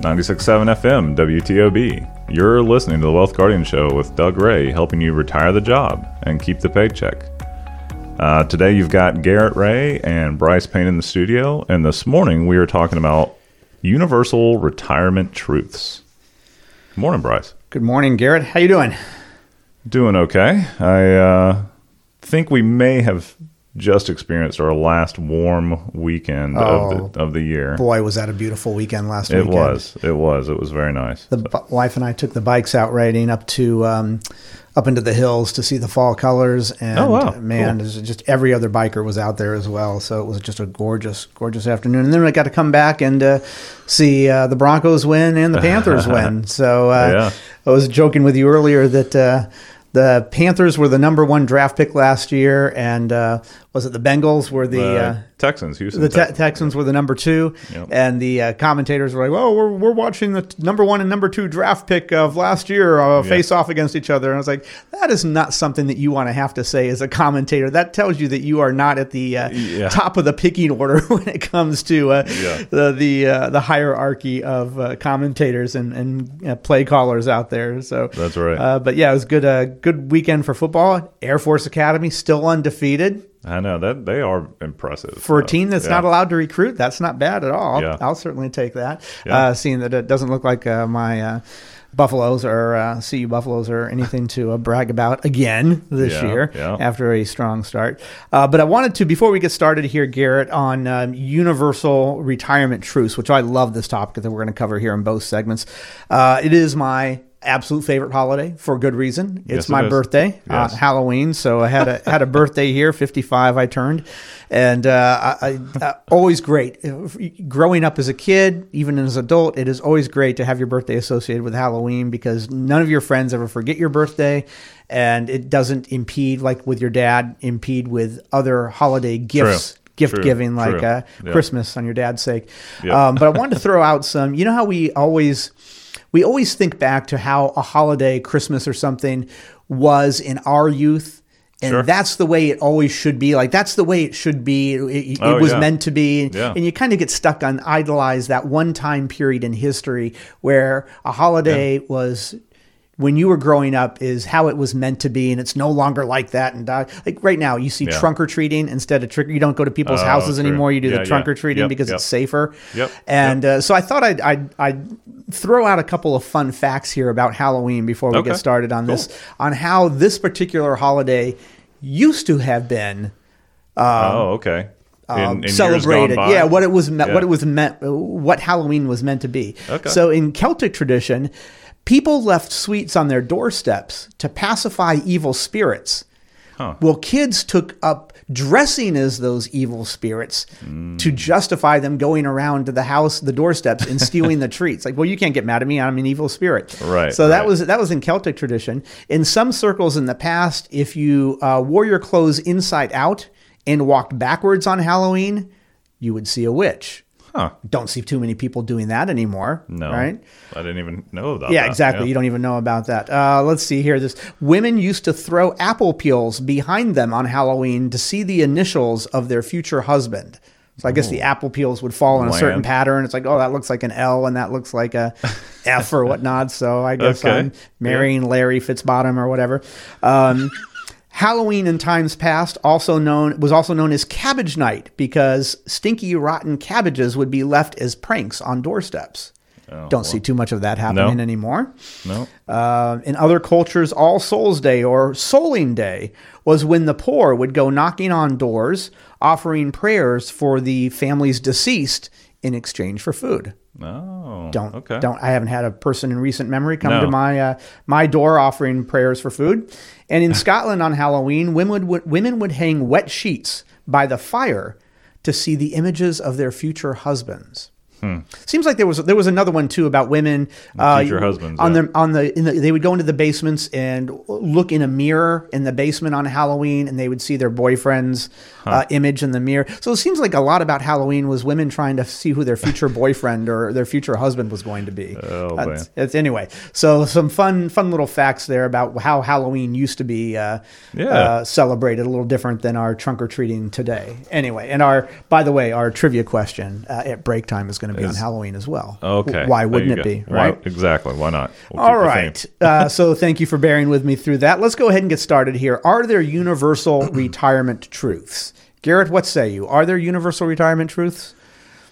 96.7 FM, WTOB. You're listening to the Wealth Guardian Show with Doug Ray, helping you retire the job and keep the paycheck. Uh, today you've got Garrett Ray and Brice Payne in the studio, and this morning we are talking about universal retirement truths. Good morning, Brice. Good morning, Garrett. How you doing? Doing okay. I uh, think we may have just experienced our last warm weekend Oh, of, the, of the year. Boy, was that a beautiful weekend last It weekend. It was. It was. It was very nice. The b- wife and I took the bikes out riding up to um, up into the hills to see the fall colors, and Oh, wow. man, Cool. just every other biker was out there as well. So it was just a gorgeous, gorgeous afternoon. And then I got to come back and uh, see uh, the Broncos win and the Panthers win. So uh, Yeah. I was joking with you earlier that. Uh, the Panthers were the number one draft pick last year, and uh, was it the Bengals were the Uh, uh, Texans, Houston. the te- Texans. Texans were the number two, Yep. and the uh, commentators were like, "Well, we're, we're watching the t- number one and number two draft pick of last year uh, face off against each other." And I was like, "That is not something that you want to have to say as a commentator. That tells you that you are not at the uh, Yeah. top of the picking order when it comes to uh, Yeah. the the uh, the hierarchy of uh, commentators and and uh, play callers out there." So That's right. Uh, but yeah, it was good. A good weekend for football. Air Force Academy still undefeated I know that they are impressive for a Uh, team that's yeah. not allowed to recruit, that's not bad at all. Yeah. I'll certainly take that. Yeah. Uh, seeing that it doesn't look like uh, my uh, Buffaloes or uh, CU Buffaloes or anything to uh, brag about again this year after a strong start. Uh, but I wanted to, before we get started here, Garrett, on um, universal retirement truce, which I love this topic that we're going to cover here in both segments. Uh, it is my absolute favorite holiday for good reason. It's Yes, my is. birthday, uh, Halloween. So I had a had a birthday here. Fifty five, I turned, and uh, I, I, uh, always great. Growing up as a kid, even as an adult, it is always great to have your birthday associated with Halloween because none of your friends ever forget your birthday, and it doesn't impede like with your dad impede with other holiday gifts. Gift True. giving like uh, Yeah. Christmas on your dad's sake, Yeah. um, but I wanted to throw out some. You know how we always we always think back to how a holiday, Christmas or something, was in our youth. And Sure. that's the way it always should be. Like that's the way it should be. It, it Oh, was yeah. meant to be. Yeah. And you kind of get stuck on idolize that one time period in history where a holiday was when you were growing up is how it was meant to be, and it's no longer like that. And uh, like right now, you see Yeah. trunk or treating instead of trick. You don't go to people's Oh, houses true. anymore. You do Yeah, the trunk yeah. or treating Yep, because yep. it's safer. Yep, And Uh, so I thought I'd, I'd, I'd throw out a couple of fun facts here about Halloween before we Okay. get started on this, on how this particular holiday used to have been oh, okay. Um, in years celebrated. Yeah, what it was meant, Yeah. what it was meant, what Halloween was meant to be. Okay. So in Celtic tradition, people left sweets on their doorsteps to pacify evil spirits. Huh. Well, kids took up dressing as those evil spirits Mm. to justify them going around to the house, the doorsteps, and stealing the treats. Like, well, you can't get mad at me; I'm an evil spirit. Right, So that right. was that was in Celtic tradition. In some circles in the past, if you uh, wore your clothes inside out and walked backwards on Halloween, you would see a witch. Huh. Don't see too many people doing that anymore. No. Right? I didn't even know about Yeah, that. exactly. You don't even know about that. Uh, let's see here. This women used to throw apple peels behind them on Halloween to see the initials of their future husband. So I guess the apple peels would fall in a certain pattern. It's like, oh, that looks like an L and that looks like a F or whatnot. So I guess Okay. I'm marrying Larry Fitzbottom or whatever. Um, Halloween in times past also known was also known as Cabbage Night because stinky, rotten cabbages would be left as pranks on doorsteps. Don't see too much of that happening No. anymore. No. Uh, in other cultures, All Souls Day or Souling Day was when the poor would go knocking on doors, offering prayers for the family's deceased in exchange for food. Oh. Don't Okay. don't I haven't had a person in recent memory come No. to my uh, my door offering prayers for food. And in Scotland on Halloween, women would women would hang wet sheets by the fire to see the images of their future husbands. Seems like there was there was another one too about women uh, Hmm. Future husbands, on yeah. the on the, in the they would go into the basements and look in a mirror in the basement on Halloween and they would see their boyfriend's uh, image in the mirror. So it seems like a lot about Halloween was women trying to see who their future boyfriend or their future husband was going to be. Oh, That's- it's- anyway, so some fun fun little facts there about how Halloween used to be uh, Yeah. uh, celebrated a little different than our trunk or treating today. Anyway, and our by the way, our trivia question uh, at break time is going going to be on Halloween as well. Okay. Why wouldn't it be? Why- exactly. Why not? We'll All right. uh, so thank you for bearing with me through that. Let's go ahead and get started here. Are there universal retirement truths? Garrett, what say you? Are there universal retirement truths?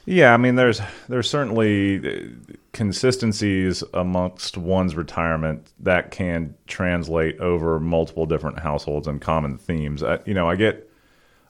Yeah, I mean, there's there's certainly uh, consistencies amongst one's retirement that can translate over multiple different households and common themes. I, you know, I get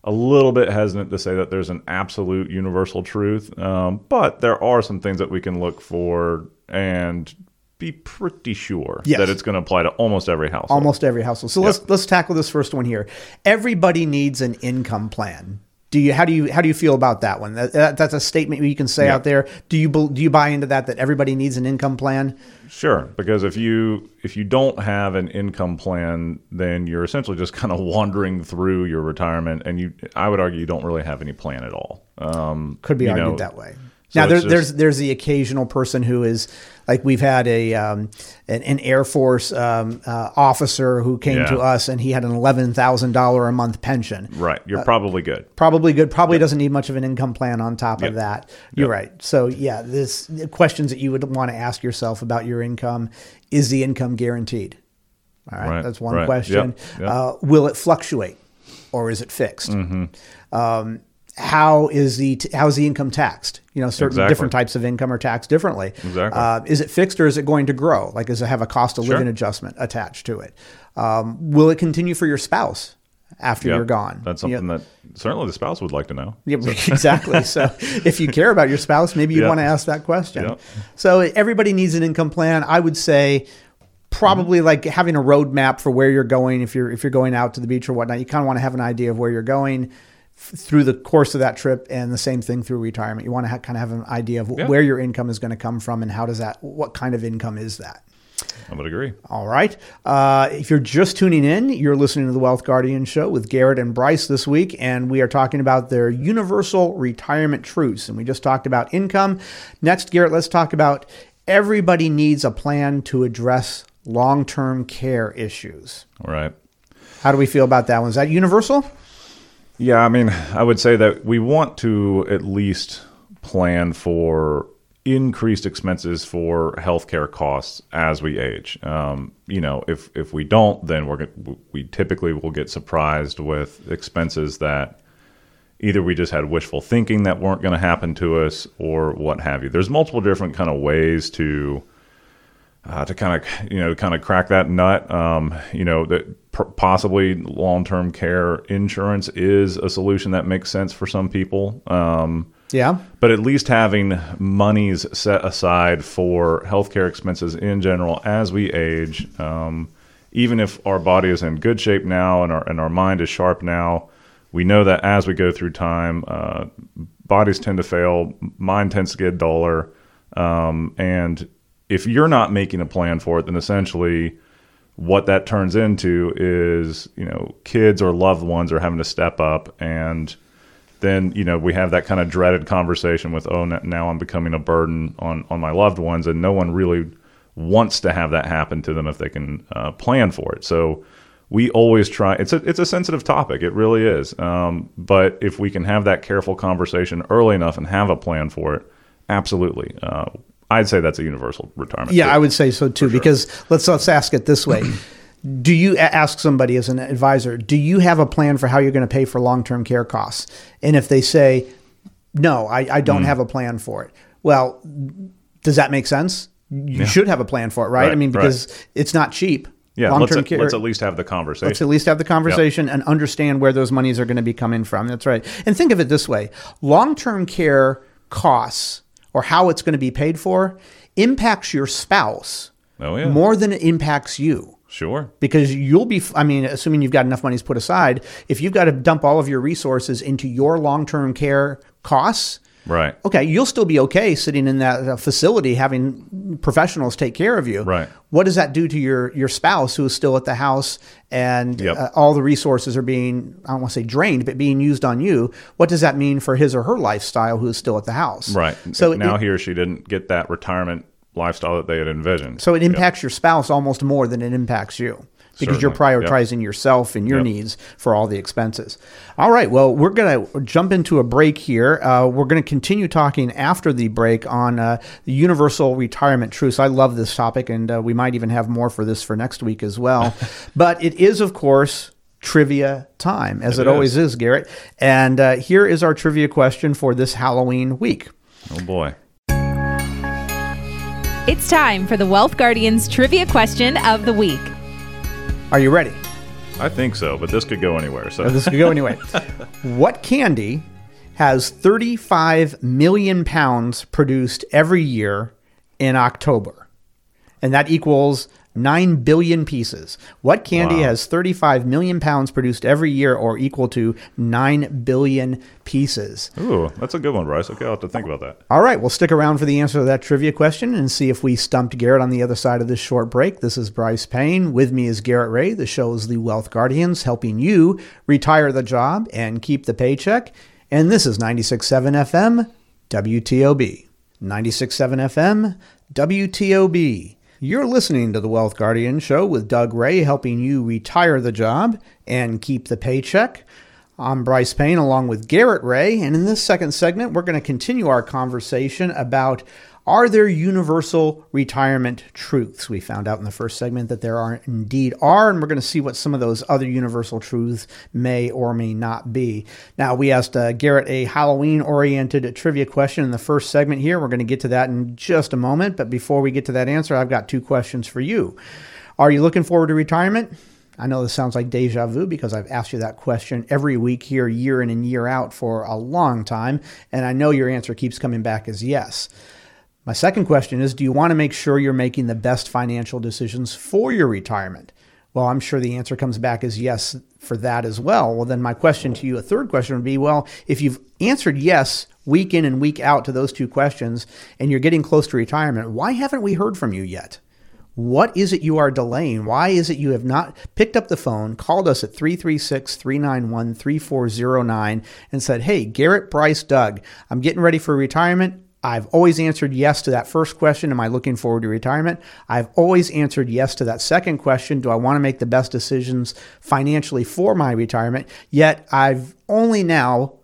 a little bit hesitant to say that there's an absolute universal truth, um, but there are some things that we can look for and be pretty sure Yes. that it's going to apply to almost every household. Almost every household. So let's let's tackle this first one here. Everybody needs an income plan. Do you how do you how do you feel about that one? That, that- that's a statement you can say Yeah. out there. Do you do you buy into that that everybody needs an income plan? Sure, because if you if you don't have an income plan, then you're essentially just kind of wandering through your retirement, and you I would argue you don't really have any plan at all. Um, Could be argued know, that way. So now there's just- there's there's the occasional person who is like we've had a um, an, an Air Force um, uh, officer who came Yeah. to us and he had an eleven thousand dollar a month pension. Right, Uh, you're probably good. Probably good. Probably doesn't need much of an income plan on top of that. You're Yep. right. So yeah, this questions that you would want to ask yourself about your income: Is the income guaranteed? All right, Right, that's one right. question. Yep, yep. Uh, will it fluctuate, or is it fixed? Mm-hmm. Um, how is the how is the income taxed? You know, certain Exactly. different types of income are taxed differently. Exactly. Uh, is it fixed or is it going to grow? Like, does it have a cost of Sure. living adjustment attached to it? Um, will it continue for your spouse after Yep. you're gone? That's something that certainly the spouse would like to know. yeah, exactly. So if you care about your spouse, maybe you Yeah. want to ask that question. Yeah. So everybody needs an income plan. I would say probably Mm-hmm. like having a roadmap for where you're going. If you're if you're going out to the beach or whatnot, you kind of want to have an idea of where you're going through the course of that trip, and the same thing through retirement. You want to ha- kind of have an idea of Yeah. where your income is going to come from and how does that what kind of income is that. I would agree. All right. Uh, if you're just tuning in, you're listening to the Wealth Guardian Show with Garrett and Brice this week, and we are talking about their universal retirement truths. And we just talked about income. Next, Garrett, let's talk about everybody needs a plan to address long term care issues. All right. How do we feel about that one? Is that universal? Yeah, I mean, I would say that we want to at least plan for increased expenses for healthcare costs as we age. Um, you know, if if we don't, then we're we typically will get surprised with expenses that either we just had wishful thinking that weren't going to happen to us or what have you. There's multiple different kind of ways to uh, to kind of you know kind of crack that nut. Um, you know that possibly long term care insurance is a solution that makes sense for some people. Um, Yeah. but at least having monies set aside for healthcare expenses in general as we age, um, even if our body is in good shape now and our and our mind is sharp now, we know that as we go through time, uh, bodies tend to fail, mind tends to get duller, um, and if you're not making a plan for it, then essentially what that turns into is you know kids or loved ones are having to step up and then you know we have that kind of dreaded conversation with oh now i'm becoming a burden on on my loved ones and no one really wants to have that happen to them if they can uh, plan for it. So we always try it's a it's a sensitive topic it really is um, but if we can have that careful conversation early enough and have a plan for it absolutely uh, i'd say that's a universal retirement Yeah, too. I would say so too. Because let's let's ask it this way: Do you ask somebody as an advisor? Do you have a plan for how you're going to pay for long term care costs? And if they say, "No, I, I don't hmm. have a plan for it," well, does that make sense? You should have a plan for it, right? I Right, mean, right. because it's not cheap. yeah long let's, care. let's at least have the conversation Let's at least have the conversation and understand where those monies are going to be coming from. That's right. And think of it this way long term care costs or how it's going to be paid for impacts your spouse oh yeah. more than it impacts you. Sure. Because you'll be i mean assuming you've got enough money put aside if you've got to dump all of your resources into your long-term care costs right okay you'll still be okay sitting in that facility having professionals take care of you Right. what does that do to your your spouse who is still at the house and Yep. uh, all the resources are being i don't want to say drained but being used on you what does that mean for his or her lifestyle who's still at the house Right. so now it- he or she didn't get that retirement lifestyle that they had envisioned. So it impacts your spouse almost more than it impacts you because you're Certainly, yep. prioritizing yourself and your Yep. needs for all the expenses. All right. Well, we're going to jump into a break here. Uh, we're going to continue talking after the break on uh, the universal retirement truce. I love this topic, and uh, we might even have more for this for next week as well. but it is, of course, trivia time, as it, It always is, Garrett. And uh, here is our trivia question for this Halloween week. oh boy. It's time for the Wealth Guardians trivia question of the week. Are you ready? I think so, but this could go anywhere. So This could go anyway. what candy has 35 million pounds produced every year in October? And that equals 9 billion pieces. What candy Wow. has 35 million pounds produced every year or equal to 9 billion pieces? Ooh, that's a good one, Brice. Okay, I'll have to think about that. All right, we'll stick around for the answer to that trivia question and see if we stumped Garrett on the other side of this short break. This is Brice Payne. With me is Garrett Ray. The show is The Wealth Guardians, helping you retire the job and keep the paycheck. And this is 96.7 FM, WTOB. 96.7 FM, WTOB. You're listening to The Wealth Guardian Show with Doug Ray, helping you retire the job and keep the paycheck. I'm Brice Payne along with Garrett Ray, and in this second segment, we're going to continue our conversation about are there universal retirement truths? We found out in the first segment that there are indeed are, and we're going to see what some of those other universal truths may or may not be. Now, we asked uh, Garrett a Halloween oriented trivia question in the first segment here. We're going to get to that in just a moment, but before we get to that answer, I've got two questions for you. Are you looking forward to retirement? I know this sounds like deja vu because I've asked you that question every week here, year in and year out for a long time, and I know your answer keeps coming back as yes. My second question is Do you want to make sure you're making the best financial decisions for your retirement? Well, I'm sure the answer comes back as yes for that as well. Well, then my question to you, a third question would be well, if you've answered yes week in and week out to those two questions and you're getting close to retirement, why haven't we heard from you yet? What is it you are delaying? Why is it you have not picked up the phone, called us at 336 391 3409, and said, Hey, Garrett, Brice, Doug, I'm getting ready for retirement. I've always answered yes to that first question. Am I looking forward to retirement? I've always answered yes to that second question. Do I want to make the best decisions financially for my retirement? Yet I've only now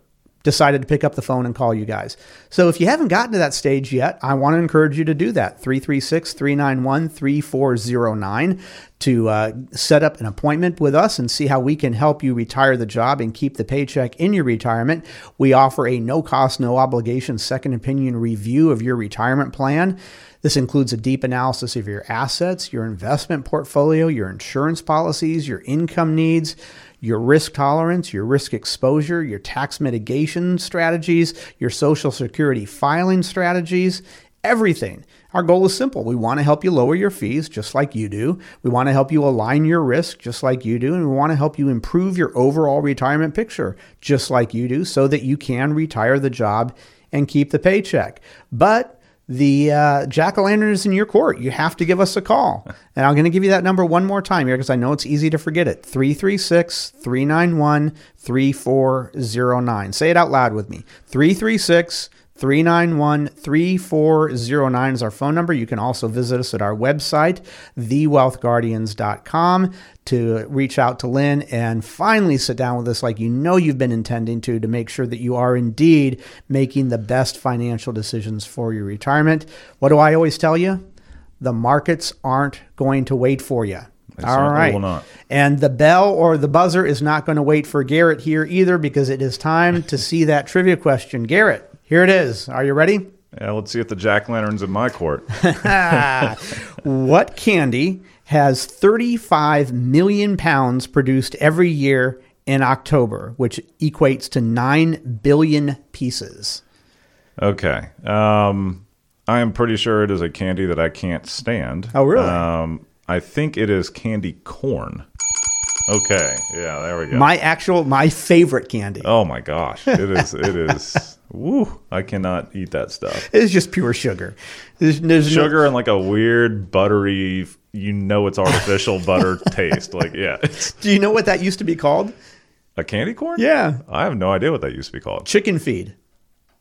decided to pick up the phone and call you guys. So if you haven't gotten to that stage yet, I want to encourage you to do that. 336 391 3409 to uh, set up an appointment with us and see how we can help you retire the job and keep the paycheck in your retirement. We offer a no cost, no obligation second opinion review of your retirement plan. This includes a deep analysis of your assets, your investment portfolio, your insurance policies, your income needs, your risk tolerance, your risk exposure, your tax mitigation strategies, your social security filing strategies, everything. Our goal is simple. We want to help you lower your fees just like you do. We want to help you align your risk just like you do. And we want to help you improve your overall retirement picture just like you do so that you can retire the job and keep the paycheck. But the uh, jack o' lantern is in your court. You have to give us a call. And I'm going to give you that number one more time here because I know it's easy to forget it 336 391 3409. Say it out loud with me 336 391 3409 is our phone number. You can also visit us at our website, thewealthguardians.com, to reach out to Lynn and finally sit down with us like you know you've been intending to, to make sure that you are indeed making the best financial decisions for your retirement. What do I always tell you? The markets aren't going to wait for you. All right. not. And the bell or the buzzer is not going to wait for Garrett here either because it is time to see that trivia question. Garrett, here it is. Are you ready? Yeah, let's see if the jack lantern's in my court. what candy has 35 million pounds produced every year in October, which equates to 9 billion pieces? Okay. Um, I am pretty sure it is a candy that I can't stand. Oh, really? Um, I think it is candy corn. Okay. Yeah, there we go. My actual, my favorite candy. oh my gosh. It is, it is, woo. I cannot eat that stuff. It's just pure sugar. There's, there's no- Sugar and like a weird buttery, you know, it's artificial butter taste. Like, yeah. Do you know what that used to be called? a candy corn? Yeah. I have no idea what that used to be called. Chicken feed.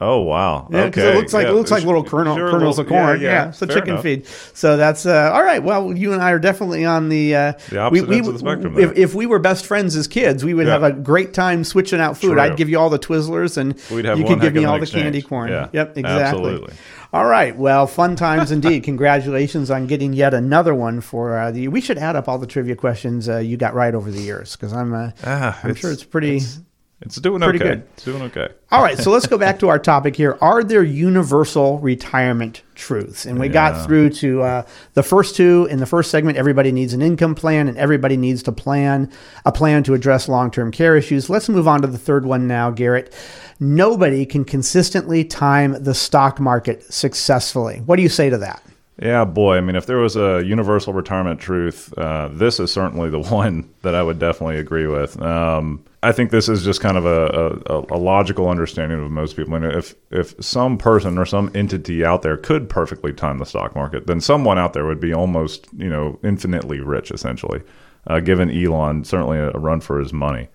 Oh wow. Yeah, okay. it looks like Yeah, it looks like little kernel, sure, kernels little- of corn. Yeah, Yeah, yeah, a fair chicken enough. feed. So that's uh, all right. Well, you and I are definitely on the uh, The opposite ends of the spectrum If, if we were best friends as kids, we would have a great time switching out food. True. I'd give you all the Twizzlers, and you could give me all the exchange. candy corn. Yeah, Yep, exactly. absolutely. All right. Well, fun times indeed. Congratulations on getting yet another one for uh, the. We should add up all the trivia questions uh, you got right over the years because I'm. Uh, Ah, I'm sure it's pretty. It's doing Pretty okay. good. It's doing okay. All right, so let's go back to our topic here. Are there universal retirement truths? And we Yeah. got through to uh, the first two. In the first segment, everybody needs an income plan and everybody needs to plan a plan to address long term care issues. Let's move on to the third one now, Garrett. Nobody can consistently time the stock market successfully. What do you say to that? Yeah, boy. I mean, if there was a universal retirement truth, uh, this is certainly the one that I would definitely agree with. Um, I think this is just kind of a, a, a logical understanding of most people. Mean, if if some person or some entity out there could perfectly time the stock market, then someone out there would be almost, you know, infinitely rich, essentially, uh, given Elon certainly a, a run for his money.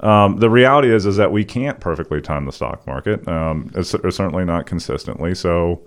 Um, the reality is is that we can't perfectly time the stock market. Um, it's, it's certainly not consistently. So,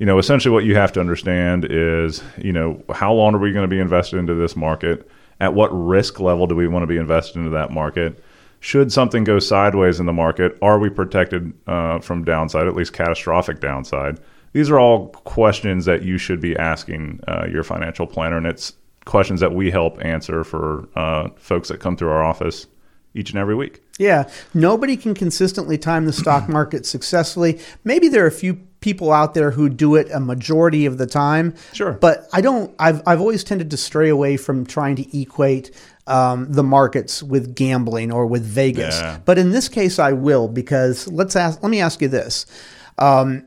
you know, essentially what you have to understand is, you know, how long are we going to be invested into this market? At what risk level do we want to be invested into that market? Should something go sideways in the market, are we protected uh, from downside, at least catastrophic downside? These are all questions that you should be asking uh, your financial planner, and it's questions that we help answer for uh, folks that come through our office each and every week. Yeah, nobody can consistently time the stock market successfully. Maybe there are a few people out there who do it a majority of the time. Sure. But I don't I've I've always tended to stray away from trying to equate um, the markets with gambling or with Vegas. Yeah. But in this case I will because let's ask let me ask you this. Um,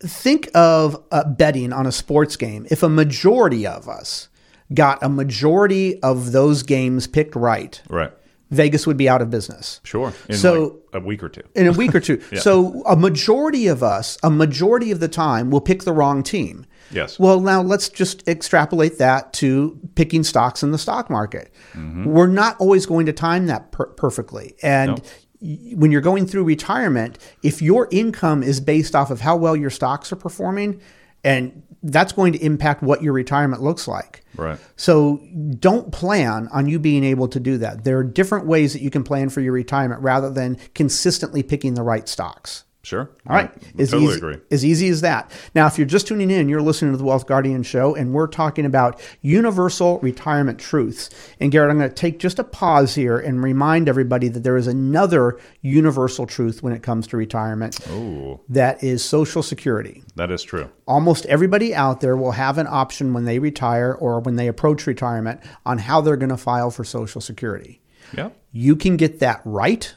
think of uh, betting on a sports game. If a majority of us got a majority of those games picked right, Right. Vegas would be out of business Sure. In So- like a week or two. in a week or two. So a majority of us, a majority of the time, will pick the wrong team. Yes. Well, now let's just extrapolate that to picking stocks in the stock market. Mm-hmm. We're not always going to time that per- perfectly. And y when you're going through retirement, if your income is based off of how well your stocks are performing, and that's going to impact what your retirement looks like. Right. So don't plan on you being able to do that. There are different ways that you can plan for your retirement rather than consistently picking the right stocks. Sure. All right. I As totally easy, agree. As easy as that. Now, if you're just tuning in, you're listening to the Wealth Guardian show, and we're talking about universal retirement truths. And Garrett, I'm going to take just a pause here and remind everybody that there is another universal truth when it comes to retirement. Ooh, That is Social Security. that is true. Almost everybody out there will have an option when they retire or when they approach retirement on how they're going to file for Social Security. Yep. You can get that right,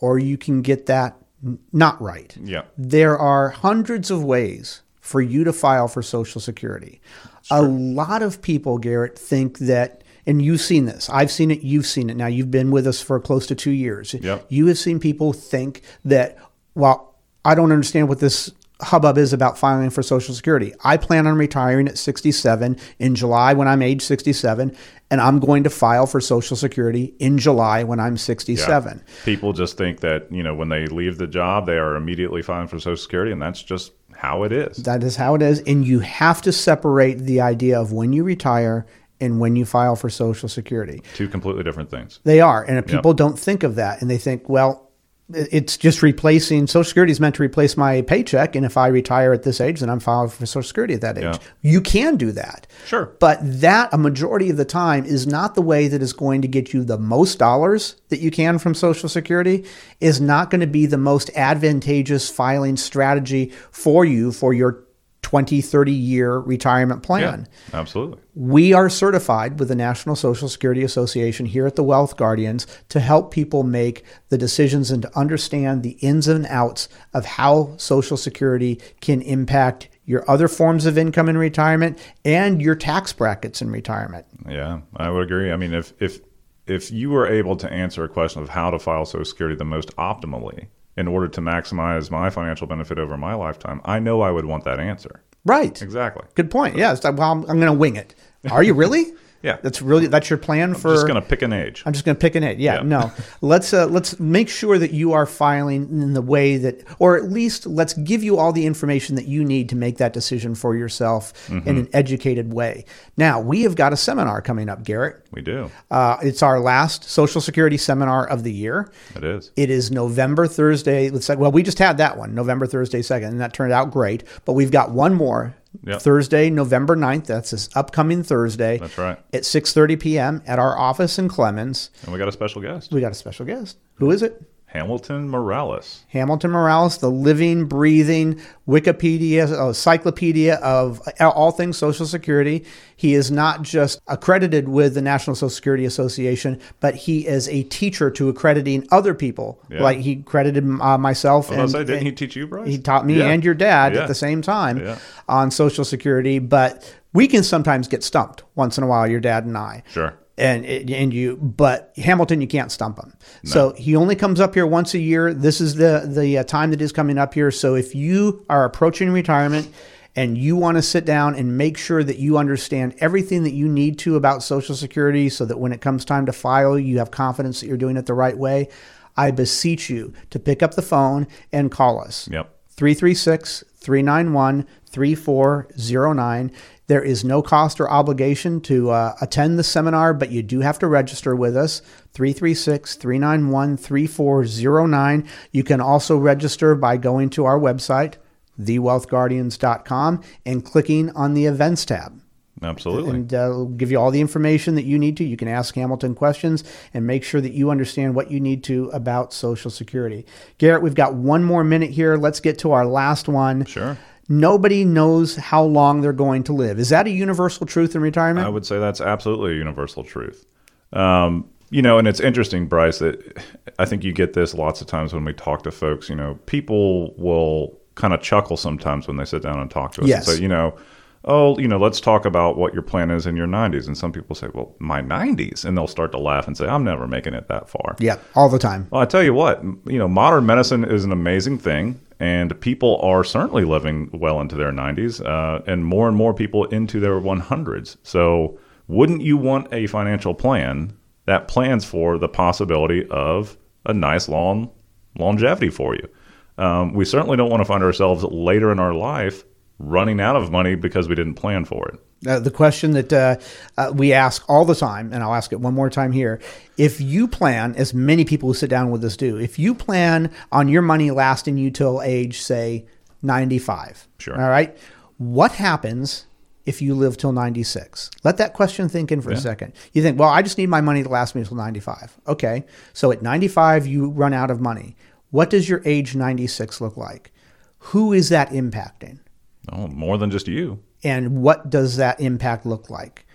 or you can get that not right. Yeah. There are hundreds of ways for you to file for Social Security. A lot of people, Garrett, think that, and you've seen this. I've seen it. You've seen it. Now you've been with us for close to two years. Yep. You have seen people think that, well, I don't understand what this hubbub is about filing for Social Security. I plan on retiring at 67 in July when I'm age 67, and I'm going to file for Social Security in July when I'm 67. People just think that, you know, when they leave the job, they are immediately filing for Social Security, and that's just how it is. That is how it is. And you have to separate the idea of when you retire and when you file for Social Security. Two completely different things. They are. And if people don't think of that and they think, well, it's just replacing Social Security is meant to replace my paycheck. And if I retire at this age, then I'm filing for Social Security at that age. Yeah. You can do that. Sure. But that, a majority of the time, is not the way that is going to get you the most dollars that you can from Social Security, is not going to be the most advantageous filing strategy for you for your 20, 30 year retirement plan. Yeah, absolutely. We are certified with the National Social Security Association here at the Wealth Guardians to help people make the decisions and to understand the ins and outs of how Social Security can impact your other forms of income in retirement and your tax brackets in retirement. Yeah, I would agree. I mean, if if if you were able to answer a question of how to file Social Security the most optimally in order to maximize my financial benefit over my lifetime, I know I would want that answer. Right. Exactly. Good point. Yeah. It's like, well, I'm, I'm going to wing it. Are you really? Yeah. That's really that's your plan for. I'm just going to pick an age. I'm just going to pick an age. Yeah, Yeah. no. Let's uh, let's make sure that you are filing in the way that, or at least let's give you all the information that you need to make that decision for yourself Mm-hmm. in an educated way. Now we have got a seminar coming up, Garrett. We do. Uh, it's our last Social Security seminar of the year. It is. It is November Thursday. Let's say, well, we just had that one, November Thursday second, and that turned out great. But we've got one more Yep. Thursday, November 9th. That's this upcoming Thursday. That's right. At 6:30 p.m. at our office in Clemmons. And we got a special guest, We got a special guest. Who is it? Hamilton Morales. Hamilton Morales, the living, breathing Wikipedia, uh, encyclopedia of all things Social Security. He is not just accredited with the National Social Security Association, but he is a teacher to accrediting other people. Yeah. Like he credited uh, myself. I and, say, didn't he teach you, Brice? he taught me Yeah. and your dad Yeah. at the same time on Social Security. But we can sometimes get stumped once in a while, your dad and I Sure. And and you but Hamilton you can't stump him. So he only comes up here once a year. This is the the uh, time that is coming up here. So if you are approaching retirement and you want to sit down and make sure that you understand everything that you need to about Social Security so that when it comes time to file you have confidence that you're doing it the right way, I beseech you to pick up the phone and call us. Yep. 336 391 3409. There is no cost or obligation to uh, attend the seminar, but you do have to register with us. 336 391 3409. You can also register by going to our website, thewealthguardians.com, and clicking on the events tab Absolutely. and uh, give you all the information that you need to. You can ask Hamilton questions and make sure that you understand what you need to about Social Security. Garrett, we've got one more minute here. Let's get to our last one. sure. Nobody knows how long they're going to live. Is that a universal truth in retirement? I would say that's absolutely a universal truth. Um, you know, and it's interesting, Brice, that I think you get this lots of times when we talk to folks. You know, people will kind of chuckle sometimes when they sit down and talk to us Yes. and say, you know, oh, you know, let's talk about what your plan is in your 90s. And some people say, well, my 90s. And they'll start to laugh and say, I'm never making it that far. yeah, all the time. Well, I tell you what, you know, modern medicine is an amazing thing, and people are certainly living well into their 90s, uh, and more and more people into their 100s. So, wouldn't you want a financial plan that plans for the possibility of a nice long longevity for you? Um, we certainly don't want to find ourselves later in our life running out of money because we didn't plan for it. Uh, the question that uh, uh, we ask all the time, and I'll ask it one more time here. If you plan, as many people who sit down with us do, if you plan on your money lasting you till age, say, 95, Sure. all right, what happens if you live till 96? Let that question think in for a second. You think, well, I just need my money to last me until 95. Okay, so at 95, you run out of money. What does your age 96 look like? Who is that impacting? Oh, more than just you. And what does that impact look like?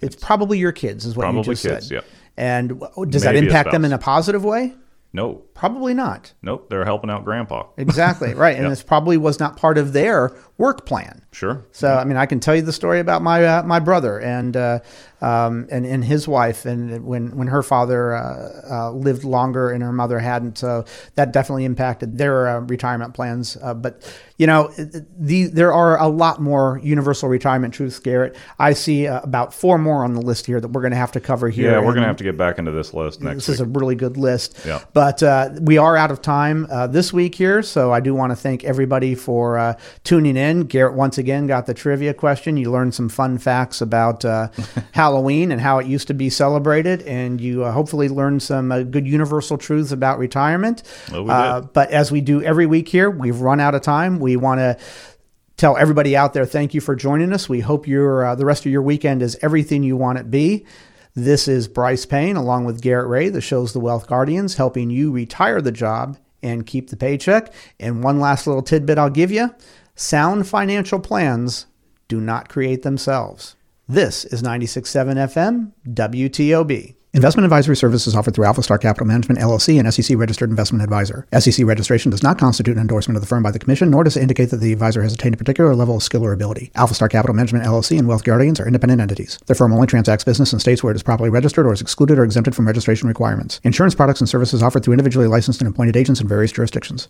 It's probably your kids, is what you just kids, said. yep. And does that Maybe a impact them in a positive way? No, Probably not. nope, they're helping out grandpa. Exactly right, and Yep. this probably was not part of their work plan. Sure. So I mean, I can tell you the story about my uh, my brother and uh, um, and and his wife, and when when her father uh, uh, lived longer and her mother hadn't, so that definitely impacted their uh, retirement plans. Uh, but you know, the there are a lot more universal retirement truths, Garrett. I see uh, about four more on the list here that we're going to have to cover here. Yeah, we're gonna have to get back into this list next this week. is a really good list. Yeah. But uh, we are out of time uh, this week here, so I do want to thank everybody for uh, tuning in. Garrett once again got the trivia question. You learned some fun facts about uh, Halloween and how it used to be celebrated, and you uh, hopefully learned some uh, good universal truths about retirement. Well, we Uh, but as we do every week here, we've run out of time. We want to tell everybody out there thank you for joining us. We hope your uh, the rest of your weekend is everything you want it to be. This is Brice Payne along with Garrett Ray, the show's The Wealth Guardians, helping you retire the job and keep the paycheck. And one last little tidbit I'll give you sound financial plans do not create themselves. This is 96.7 FM, WTOB. Investment advisory services offered through Alphastar Capital Management LLC, an SEC registered investment advisor. SEC registration does not constitute an endorsement of the firm by the Commission, nor does it indicate that the advisor has attained a particular level of skill or ability. Alphastar Capital Management LLC and Wealth Guardians are independent entities. The firm only transacts business in states where it is properly registered or is excluded or exempted from registration requirements. Insurance products and services offered through individually licensed and appointed agents in various jurisdictions.